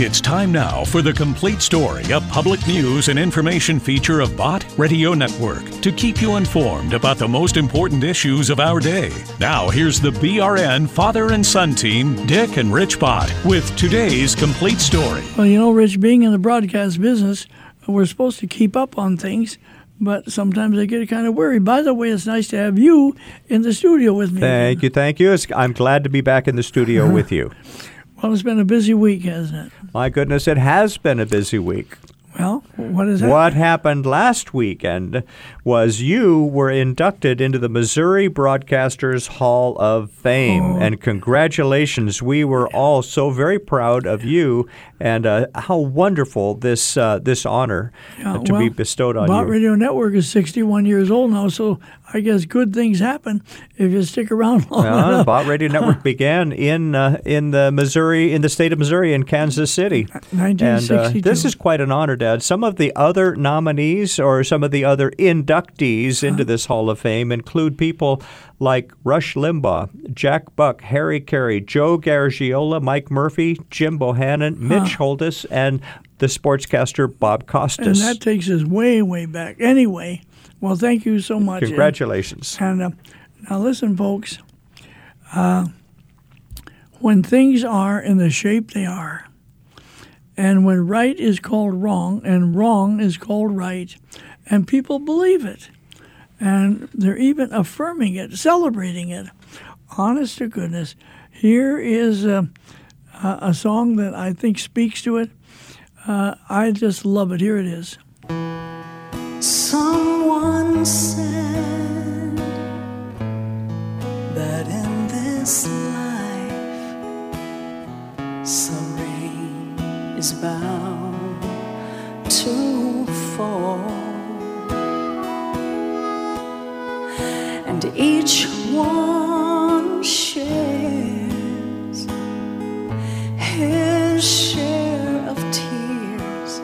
It's time now for the complete story, a public news and information feature of Bott Radio Network to keep you informed about the most important issues of our day. Now, here's the BRN father and son team, Dick and Rich Bott, with today's complete story. Well, you know, Rich, being in the broadcast business, we're supposed to keep up on things but sometimes I get kind of worried. By the way, it's nice to have you in the studio with me. Thank you, thank you. I'm glad to be back in the studio with you. Well, it's been a busy week, hasn't it? My goodness, it has been a busy week. Well, what is that? What happened last weekend was you were inducted into the Missouri Broadcasters Hall of Fame. Oh. And congratulations. We were all so very proud of you and uh, how wonderful this uh, this honor yeah, uh, to well, be bestowed on Bott you. Radio Network is 61 years old now, so I guess good things happen if you stick around long well, enough. Bott Radio Network began in uh, in the Missouri in the state of Missouri in Kansas City. 1962. And uh, this is quite an honor, Dad. Some of the other nominees or some of the other inductees into this Hall of Fame include people like Rush Limbaugh, Jack Buck, Harry Caray, Joe Garagiola, Mike Murphy, Jim Bohannon, Mitch huh. And the sportscaster Bob Costas. And that takes us way, way back. Anyway, well, thank you so much. Congratulations. And, and uh, now, listen, folks. Uh, when things are in the shape they are, and when right is called wrong and wrong is called right, and people believe it, and they're even affirming it, celebrating it. Honest to goodness, here is a, a song that I think speaks to it. Uh, I just love it. Here it is. Someone said each one shares his share of tears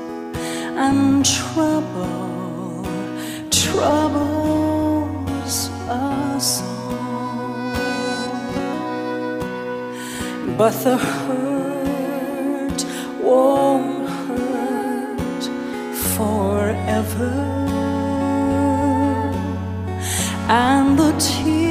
and trouble troubles us all. But the hurt won't hurt forever and the tears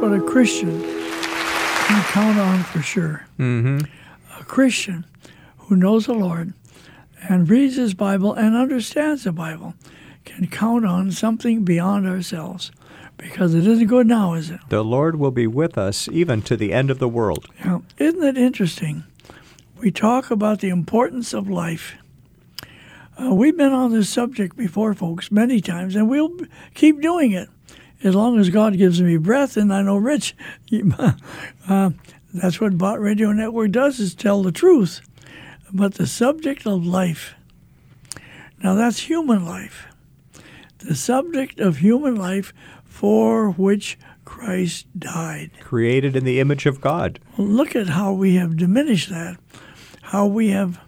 what a Christian can count on for sure. Mm-hmm. A Christian who knows the Lord and reads his Bible and understands the Bible can count on something beyond ourselves because it isn't good now, is it? The Lord will be with us even to the end of the world. Yeah. Isn't it interesting? We talk about the importance of life. Uh, we've been on this subject before, folks, many times, and we'll keep doing it as long as God gives me breath, and I know Rich, uh, that's what Bott Radio Network does is tell the truth. But the subject of life, now that's human life. The subject of human life for which Christ died. Created in the image of God. Look at how we have diminished that, how we have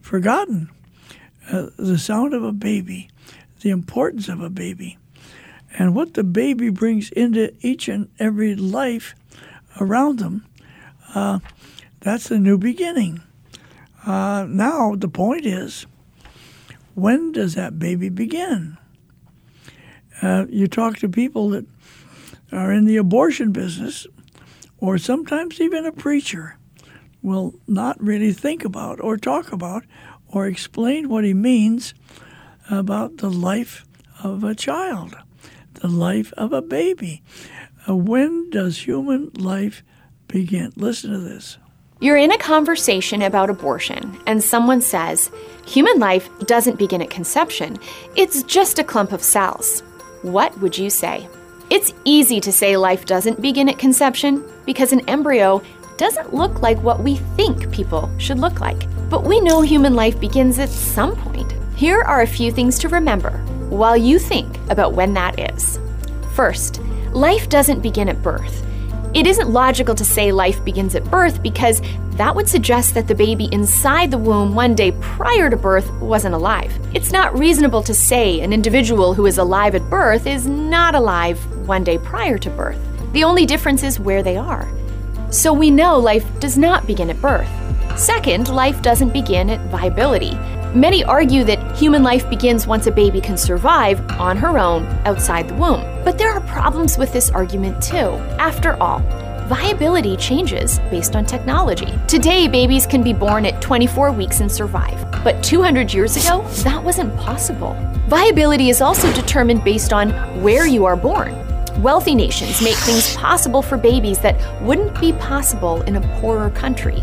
forgotten uh, the sound of a baby, the importance of a baby, and what the baby brings into each and every life around them. Uh, that's the new beginning. Uh, now, the point is, when does that baby begin? Uh, you talk to people that are in the abortion business, or sometimes even a preacher will not really think about or talk about or explain what he means about the life of a child, the life of a baby. Uh, when does human life begin? Listen to this. You're in a conversation about abortion, and someone says, Human life doesn't begin at conception, it's just a clump of cells. What would you say? It's easy to say life doesn't begin at conception because an embryo doesn't look like what we think people should look like. But we know human life begins at some point. Here are a few things to remember while you think about when that is. First, life doesn't begin at birth. It isn't logical to say life begins at birth because that would suggest that the baby inside the womb one day prior to birth wasn't alive. It's not reasonable to say an individual who is alive at birth is not alive one day prior to birth. The only difference is where they are. So we know life does not begin at birth. Second, life doesn't begin at viability. Many argue that human life begins once a baby can survive on her own outside the womb. But there are problems with this argument too. After all, viability changes based on technology. Today, babies can be born at 24 weeks and survive. But 200 years ago, that wasn't possible. Viability is also determined based on where you are born. Wealthy nations make things possible for babies that wouldn't be possible in a poorer country.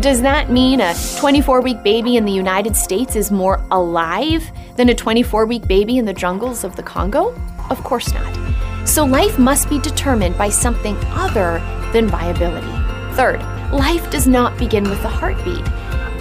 Does that mean a 24 week baby in the United States is more alive than a 24 week baby in the jungles of the Congo? Of course not. So life must be determined by something other than viability. Third, life does not begin with the heartbeat.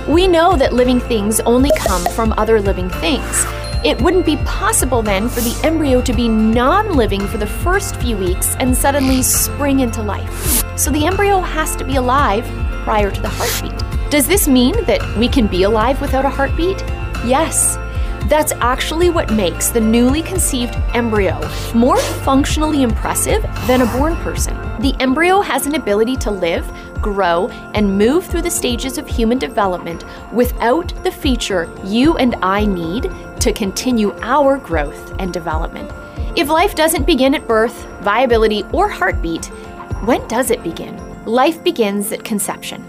We know that living things only come from other living things. It wouldn't be possible then for the embryo to be non living for the first few weeks and suddenly spring into life. So the embryo has to be alive prior to the heartbeat. Does this mean that we can be alive without a heartbeat? Yes. That's actually what makes the newly conceived embryo more functionally impressive than a born person. The embryo has an ability to live, grow, and move through the stages of human development without the feature you and I need to continue our growth and development. If life doesn't begin at birth, viability, or heartbeat, when does it begin? Life begins at conception,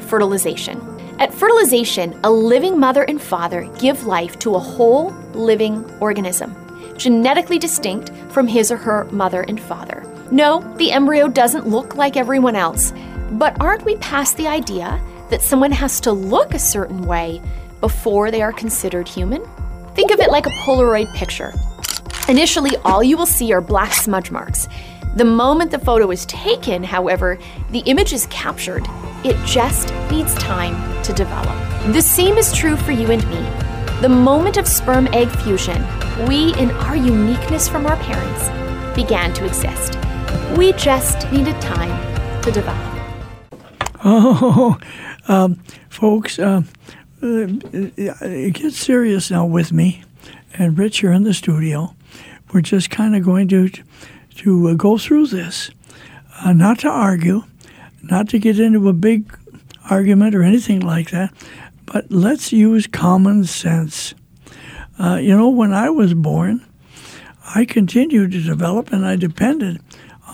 fertilization. At fertilization, a living mother and father give life to a whole living organism, genetically distinct from his or her mother and father. No, the embryo doesn't look like everyone else, but aren't we past the idea that someone has to look a certain way before they are considered human? Think of it like a Polaroid picture. Initially, all you will see are black smudge marks. The moment the photo is taken, however, the image is captured. It just needs time to develop. The same is true for you and me. The moment of sperm egg fusion, we, in our uniqueness from our parents, began to exist. We just needed time to develop. Oh, um, folks, uh, uh, get serious now with me. And Rich, you're in the studio. We're just kind of going to to uh, go through this, uh, not to argue, not to get into a big argument or anything like that, but let's use common sense. Uh, you know, when I was born, I continued to develop and I depended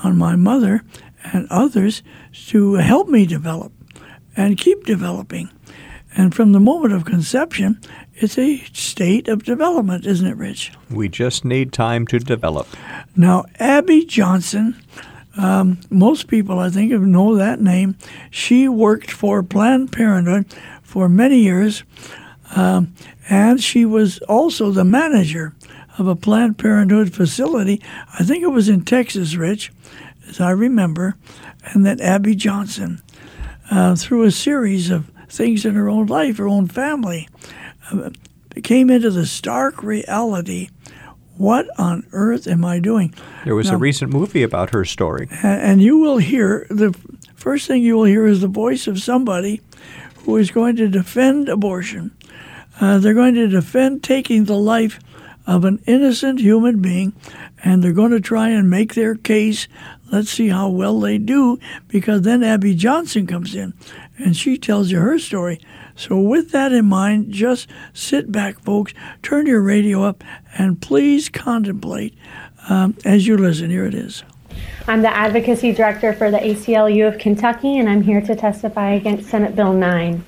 on my mother and others to help me develop and keep developing. And from the moment of conception, it's a state of development, isn't it, Rich? We just need time to develop. Now, Abby Johnson, um, most people I think know that name. She worked for Planned Parenthood for many years, um, and she was also the manager of a Planned Parenthood facility. I think it was in Texas, Rich, as I remember, and that Abby Johnson, uh, through a series of things in her own life, her own family, uh, came into the stark reality what on earth am I doing? There was Now- a recent movie about her story. And you will hear the first thing you will hear is the voice of somebody who is going to defend abortion. Uh, they're going to defend taking the life of an innocent human being, and they're going to try and make their case. Let's see how well they do, because then Abby Johnson comes in and she tells you her story. So, with that in mind, just sit back, folks, turn your radio up, and please contemplate um, as you listen. Here it is. I'm the Advocacy Director for the ACLU of Kentucky, and I'm here to testify against Senate Bill 9.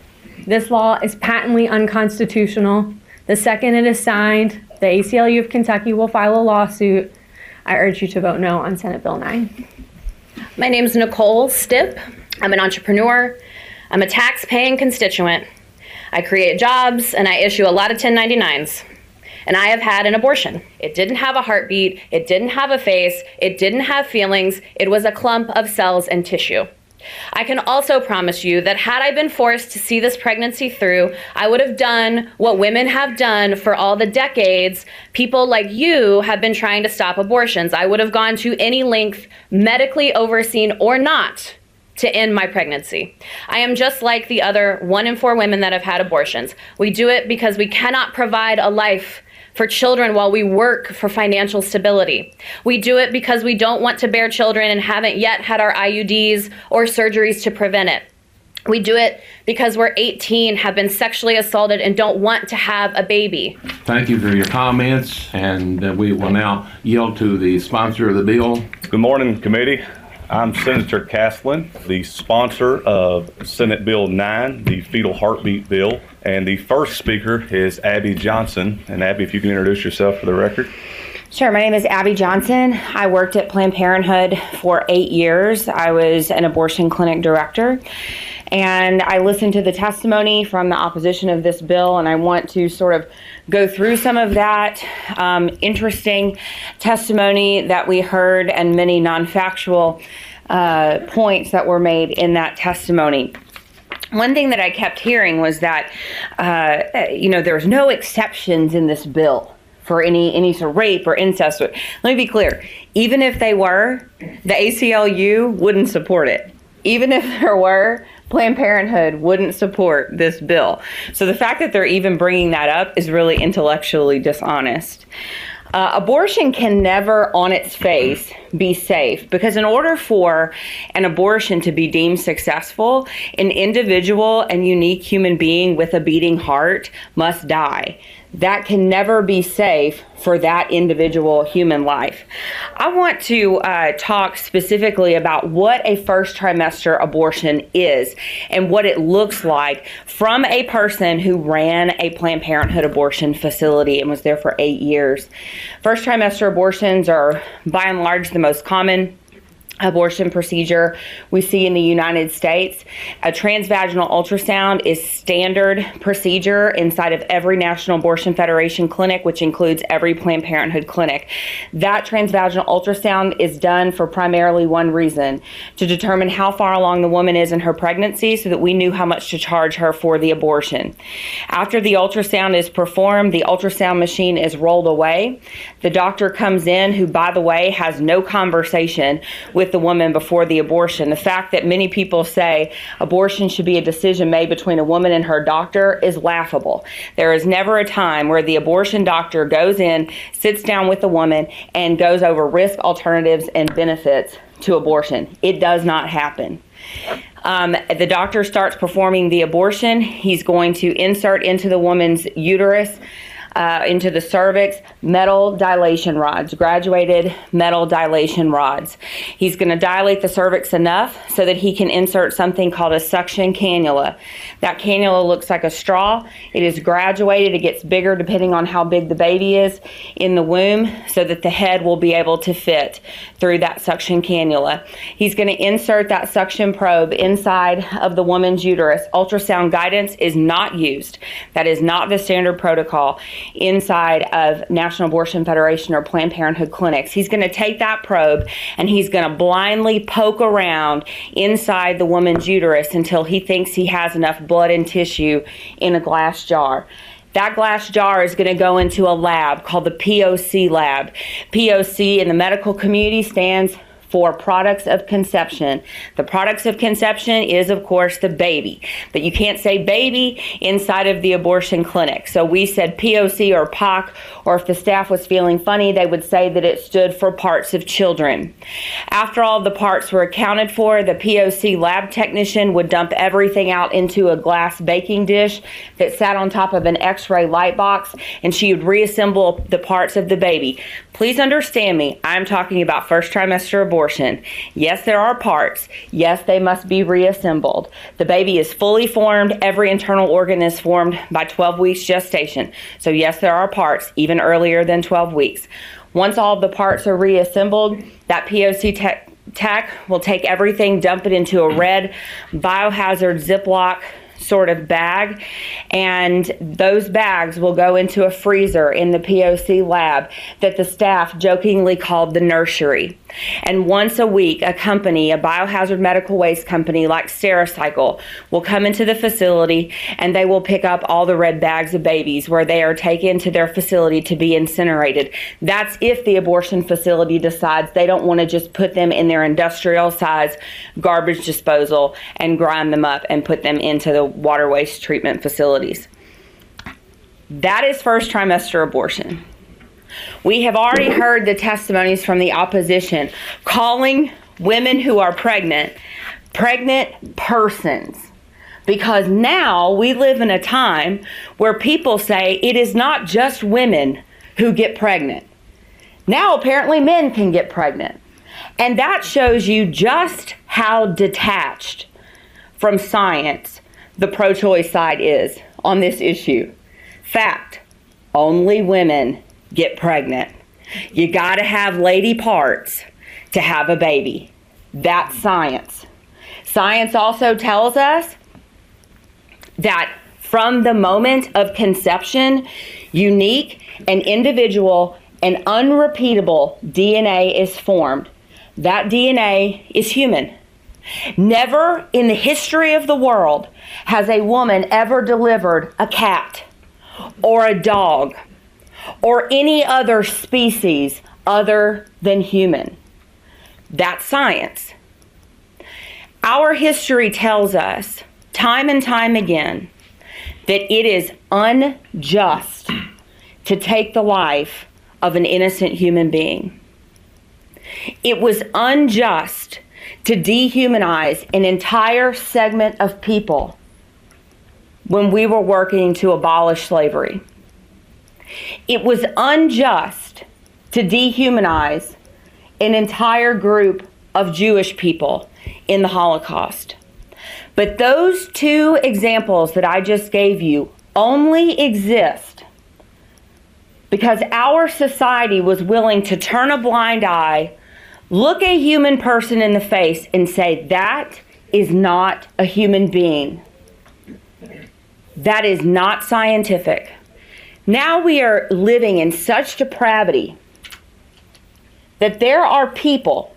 This law is patently unconstitutional. The second it is signed, the ACLU of Kentucky will file a lawsuit. I urge you to vote no on Senate Bill 9. My name is Nicole Stipp. I'm an entrepreneur. I'm a tax paying constituent. I create jobs and I issue a lot of 1099s. And I have had an abortion. It didn't have a heartbeat, it didn't have a face, it didn't have feelings, it was a clump of cells and tissue. I can also promise you that had I been forced to see this pregnancy through, I would have done what women have done for all the decades people like you have been trying to stop abortions. I would have gone to any length, medically overseen or not, to end my pregnancy. I am just like the other one in four women that have had abortions. We do it because we cannot provide a life for children while we work for financial stability. We do it because we don't want to bear children and haven't yet had our IUDs or surgeries to prevent it. We do it because we're 18, have been sexually assaulted, and don't want to have a baby. Thank you for your comments, and uh, we will now yield to the sponsor of the bill. Good morning, committee. I'm Senator Castlen, the sponsor of Senate Bill 9, the fetal heartbeat bill. And the first speaker is Abby Johnson. And Abby, if you can introduce yourself for the record. Sure. My name is Abby Johnson. I worked at Planned Parenthood for eight years. I was an abortion clinic director. And I listened to the testimony from the opposition of this bill, and I want to sort of go through some of that um, interesting testimony that we heard and many non factual uh, points that were made in that testimony one thing that I kept hearing was that, uh, you know, there's no exceptions in this bill for any any sort of rape or incest. Let me be clear: even if they were, the ACLU wouldn't support it. Even if there were, Planned Parenthood wouldn't support this bill. So the fact that they're even bringing that up is really intellectually dishonest. Uh, abortion can never, on its face, be safe because, in order for an abortion to be deemed successful, an individual and unique human being with a beating heart must die. That can never be safe for that individual human life. I want to uh, talk specifically about what a first trimester abortion is and what it looks like from a person who ran a Planned Parenthood abortion facility and was there for eight years. First trimester abortions are by and large the most common abortion procedure we see in the United States. A transvaginal ultrasound is standard procedure inside of every National Abortion Federation clinic, which includes every Planned Parenthood clinic. That transvaginal ultrasound is done for primarily one reason to determine how far along the woman is in her pregnancy so that we knew how much to charge her for the abortion. After the ultrasound is performed, the ultrasound machine is rolled away. The doctor comes in, who, by the way, has no conversation with the woman before the abortion. The fact that many people say abortion should be a decision made between a woman and her doctor is laughable. There is never a time where the abortion doctor goes in, sits down with the woman, and goes over risk, alternatives, and benefits to abortion. It does not happen. Um, the doctor starts performing the abortion. He's going to insert into the woman's uterus uh, into the cervix metal dilation rods, graduated metal dilation rods. He's going to dilate the cervix enough so that he can insert something called a suction cannula. That cannula looks like a straw. It is graduated, it gets bigger depending on how big the baby is in the womb so that the head will be able to fit through that suction cannula. He's going to insert that suction probe inside of the woman's uterus. Ultrasound guidance is not used. That is not the standard protocol inside of National Abortion Federation or Planned Parenthood clinics. He's going to take that probe and he's going to blindly poke around inside the woman's uterus until he thinks he has enough blood and tissue in a glass jar. That glass jar is going to go into a lab called the POC lab. POC in the medical community stands for products of conception. The products of conception is, of course, the baby, but you can't say baby inside of the abortion clinic. So we said POC or POC, or if the staff was feeling funny, they would say that it stood for parts of children. After all the parts were accounted for, the POC lab technician would dump everything out into a glass baking dish that sat on top of an x ray light box, and she would reassemble the parts of the baby. Please understand me, I'm talking about first trimester abortion. Yes, there are parts. Yes, they must be reassembled. The baby is fully formed. Every internal organ is formed by 12 weeks gestation. So, yes, there are parts, even earlier than 12 weeks. Once all the parts are reassembled, that POC tech, tech will take everything, dump it into a red biohazard Ziploc sort of bag, and those bags will go into a freezer in the POC lab that the staff jokingly called the nursery. And once a week, a company, a biohazard medical waste company like Stericycle, will come into the facility and they will pick up all the red bags of babies where they are taken to their facility to be incinerated. That's if the abortion facility decides they don't want to just put them in their industrial size garbage disposal and grind them up and put them into the water waste treatment facilities. That is first trimester abortion. We have already heard the testimonies from the opposition calling women who are pregnant pregnant persons. Because now we live in a time where people say it is not just women who get pregnant. Now apparently men can get pregnant. And that shows you just how detached from science the pro choice side is on this issue. Fact only women get pregnant. You got to have lady parts to have a baby. That's science. Science also tells us that from the moment of conception, unique and individual and unrepeatable DNA is formed. That DNA is human. Never in the history of the world has a woman ever delivered a cat or a dog or any other species other than human. That's science. Our history tells us time and time again that it is unjust to take the life of an innocent human being. It was unjust to dehumanize an entire segment of people when we were working to abolish slavery. It was unjust to dehumanize an entire group of Jewish people in the Holocaust. But those two examples that I just gave you only exist because our society was willing to turn a blind eye, look a human person in the face, and say, that is not a human being. That is not scientific. Now we are living in such depravity that there are people,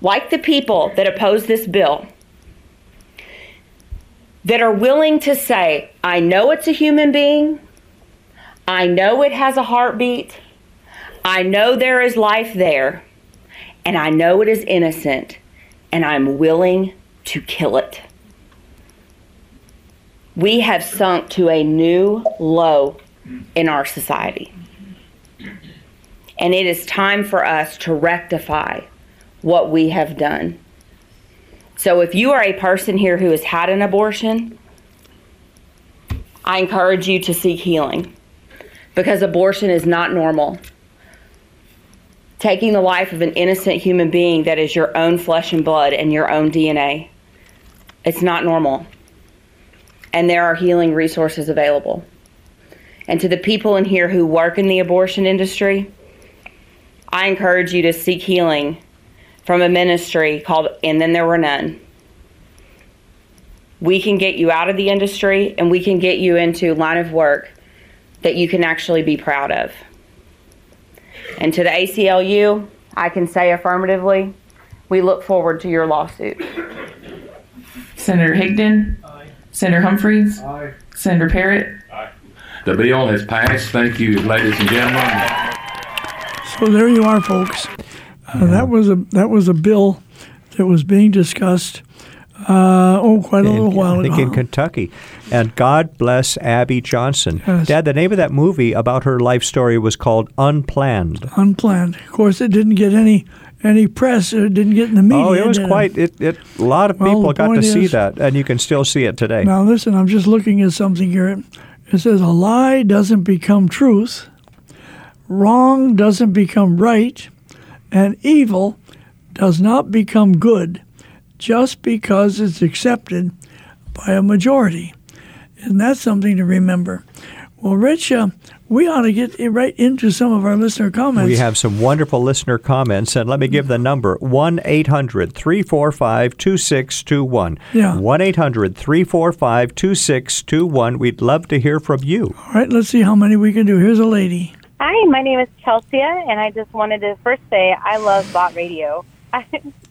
like the people that oppose this bill, that are willing to say, I know it's a human being, I know it has a heartbeat, I know there is life there, and I know it is innocent, and I'm willing to kill it. We have sunk to a new low in our society. And it is time for us to rectify what we have done. So if you are a person here who has had an abortion, I encourage you to seek healing because abortion is not normal. Taking the life of an innocent human being that is your own flesh and blood and your own DNA, it's not normal. And there are healing resources available. And to the people in here who work in the abortion industry, I encourage you to seek healing from a ministry called And Then There Were None. We can get you out of the industry and we can get you into a line of work that you can actually be proud of. And to the ACLU, I can say affirmatively, we look forward to your lawsuit. Senator Higdon. Aye. Senator Humphries. Aye. Senator Parrett. The bill has passed. Thank you, ladies and gentlemen. So there you are, folks. Uh, That was a that was a bill that was being discussed. Uh, oh, quite a little in, while I think ago. in Kentucky. And God bless Abby Johnson. Yes. Dad, the name of that movie about her life story was called Unplanned. Unplanned. Of course, it didn't get any any press. It didn't get in the media. oh, it was quite. It, it a lot of Well, people got to point see that, and you can still see it today. Now, listen, I'm just looking at something here. It says a lie doesn't become truth, wrong doesn't become right, and evil does not become good just because it's accepted by a majority. Isn't that something to remember? Well, Rich, uh, we ought to get right into some of our listener comments. We have some wonderful listener comments, and let me give the number 1 800 345 2621. Yeah. 1 800 345 2621. We'd love to hear from you. All right, let's see how many we can do. Here's a lady. Hi, my name is Chelsea, and I just wanted to first say I love Bott Radio. I,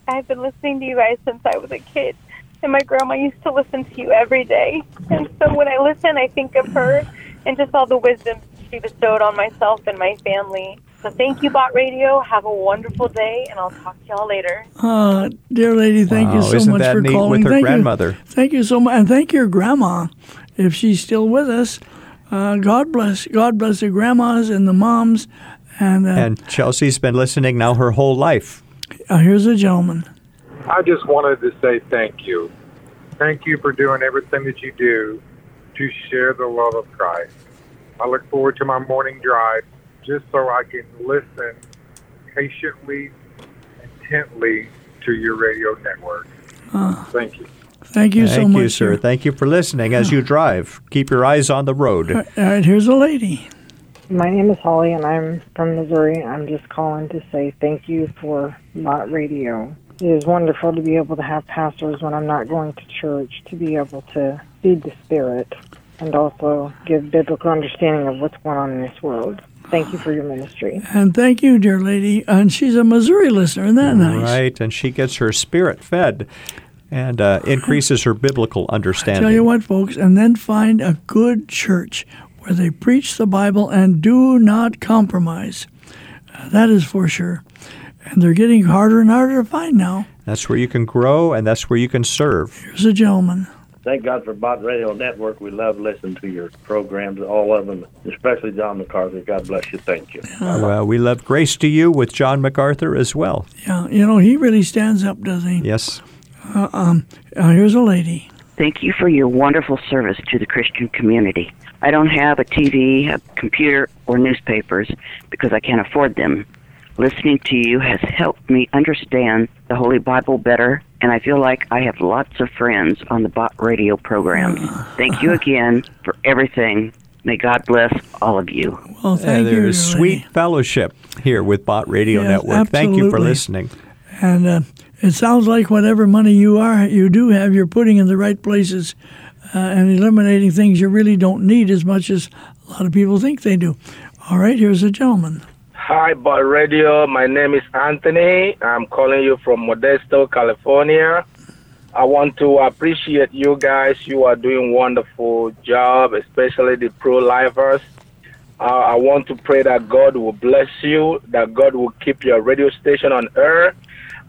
I've been listening to you guys since I was a kid, and my grandma used to listen to you every day. And so when I listen, I think of her and just all the wisdom she bestowed on myself and my family. So thank you, Bott Radio. Have a wonderful day, and I'll talk to y'all later. Uh, dear lady, thank you Wow, so isn't much that for neat calling. with her thank grandmother? You, thank you so much, and thank your grandma, if she's still with us. Uh, God bless, God bless the grandmas and the moms. And, uh, And Chelsea's been listening now her whole life. uh, here's a gentleman. I just wanted to say thank you. Thank you for doing everything that you do to share the love of Christ. I look forward to my morning drive just so I can listen patiently, intently to your radio network. Uh, Thank you. thank you so Thank much, you, sir. sir. Thank you for listening as you drive. Keep your eyes on the road. All right, here's a lady. My name is Holly, and I'm from Missouri. I'm just calling to say thank you for Lot Radio. It is wonderful to be able to have pastors when I'm not going to church to be able to feed the Spirit and also give biblical understanding of what's going on in this world. Thank you for your ministry. And thank you, dear lady. And she's a Missouri listener. Isn't that nice? Right, and she gets her spirit fed and uh, increases her biblical understanding. Tell you what, folks, and then find a good church where they preach the Bible and do not compromise. Uh, that is for sure. And they're getting harder and harder to find now. That's where you can grow, and that's where you can serve. Here's a gentleman. Thank God for Bott Radio Network. We love listening to your programs, all of them, especially John MacArthur. God bless you. Thank you. Well, we love Grace to You with John MacArthur as well. Yeah, you know, he really stands up, doesn't he? Yes. Uh, um, uh, here's a lady. Thank you for your wonderful service to the Christian community. I don't have a TV, a computer, or newspapers because I can't afford them. Listening to you has helped me understand the Holy Bible better, and I feel like I have lots of friends on the Bott Radio program. Thank you again for everything. May God bless all of you. Well, thank Uh, you. there's dear sweet lady. fellowship here with Bott Radio Yes, Network. Thank you for listening. And uh, it sounds like whatever money you are, you do have, you're putting in the right places uh, and eliminating things you really don't need as much as a lot of people think they do. All right, here's a gentleman. Hi, Bott Radio. My name is Anthony. I'm calling you from Modesto, California. I want to appreciate you guys. You are doing wonderful job, especially the pro-lifers. Uh, I want to pray that God will bless you, that God will keep your radio station on air,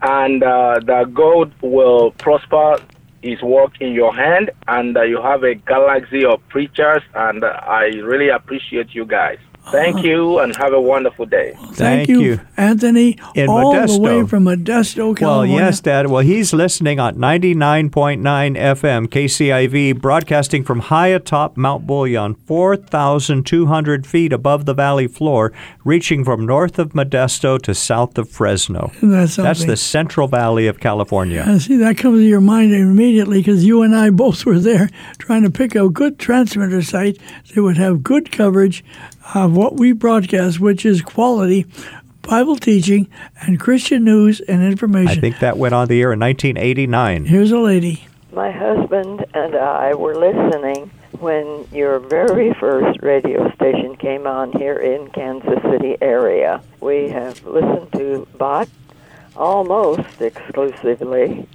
and uh, that God will prosper His work in your hand, and uh, you have a galaxy of preachers. And uh, I really appreciate you guys. Thank you, and have a wonderful day. Thank you. Anthony, In all the way from Modesto, California. Well, yes, Dad. Well, he's listening on 99.9 FM KCIV, broadcasting from high atop Mount Bullion, 4,200 feet above the valley floor, reaching from north of Modesto to south of Fresno. Isn't That's the Central Valley of California. And see, that comes to your mind immediately because you and I both were there trying to pick a good transmitter site that would have good coverage of what we broadcast, which is quality Bible teaching and Christian news and information. I think that went on the air in 1989. Here's a lady. My husband and I were listening when your very first radio station came on here in Kansas City area. We have listened to Bott almost exclusively,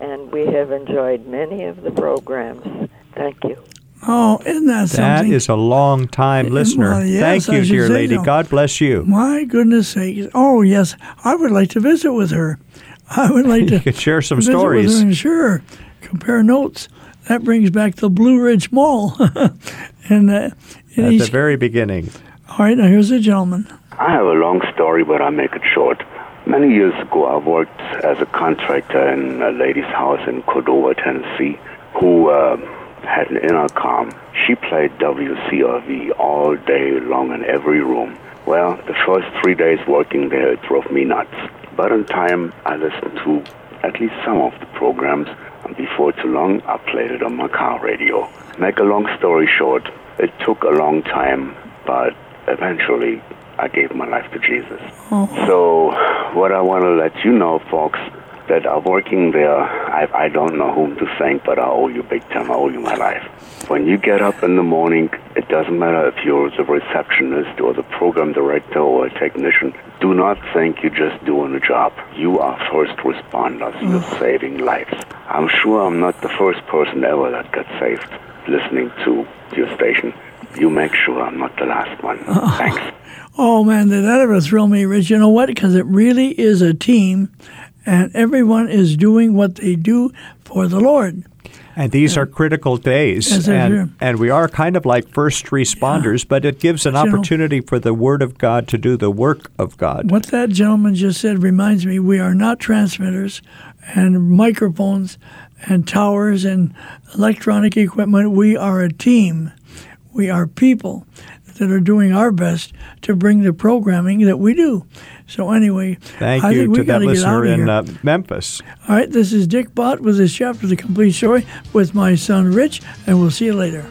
and we have enjoyed many of the programs. Thank you. Oh, isn't that That something? is a long time listener. Well, yes, Thank you, dear lady. so. God bless you. My goodness sakes. Oh, yes. I would like to visit with her. I would like to You could share some visit with stories. her and sure, compare notes. That brings back the Blue Ridge Mall. and uh, in At the very beginning. all right, now here's a gentleman. I have a long story, but I'll make it short. Many years ago, I worked as a contractor in a lady's house in Cordova, Tennessee, who uh, had an intercom. She played WCRV all day long in every room. Well, the first three days working there, it drove me nuts. But in time, I listened to at least some of the programs, and before too long, I played it on my car radio. Make a long story short, it took a long time, but eventually, I gave my life to Jesus. Oh. So, what I want to let you know, folks, that are working there, I, I don't know whom to thank, but I owe you big time. I owe you my life. When you get up in the morning, it doesn't matter if you're the receptionist or the program director or a technician. Do not think you're just doing a job. You are first responders. You're mm. saving lives. I'm sure I'm not the first person ever that got saved listening to your station. You make sure I'm not the last one. Oh, Thanks. Oh man, did that ever thrill me, Rich? You know what? Because it really is a team, and everyone is doing what they do for the Lord. And these are critical days. Yes, and, and we are kind of like first responders, but it gives an But you know- opportunity for the Word of God to do the work of God. What that gentleman just said reminds me we are not transmitters and microphones and towers and electronic equipment. We are a team. We are people that are doing our best to bring the programming that we do. So anyway, Thank I you think to that listener in uh, Memphis. All right, this is Dick Bott with this chapter, The Complete Story, with my son Rich, and we'll see you later.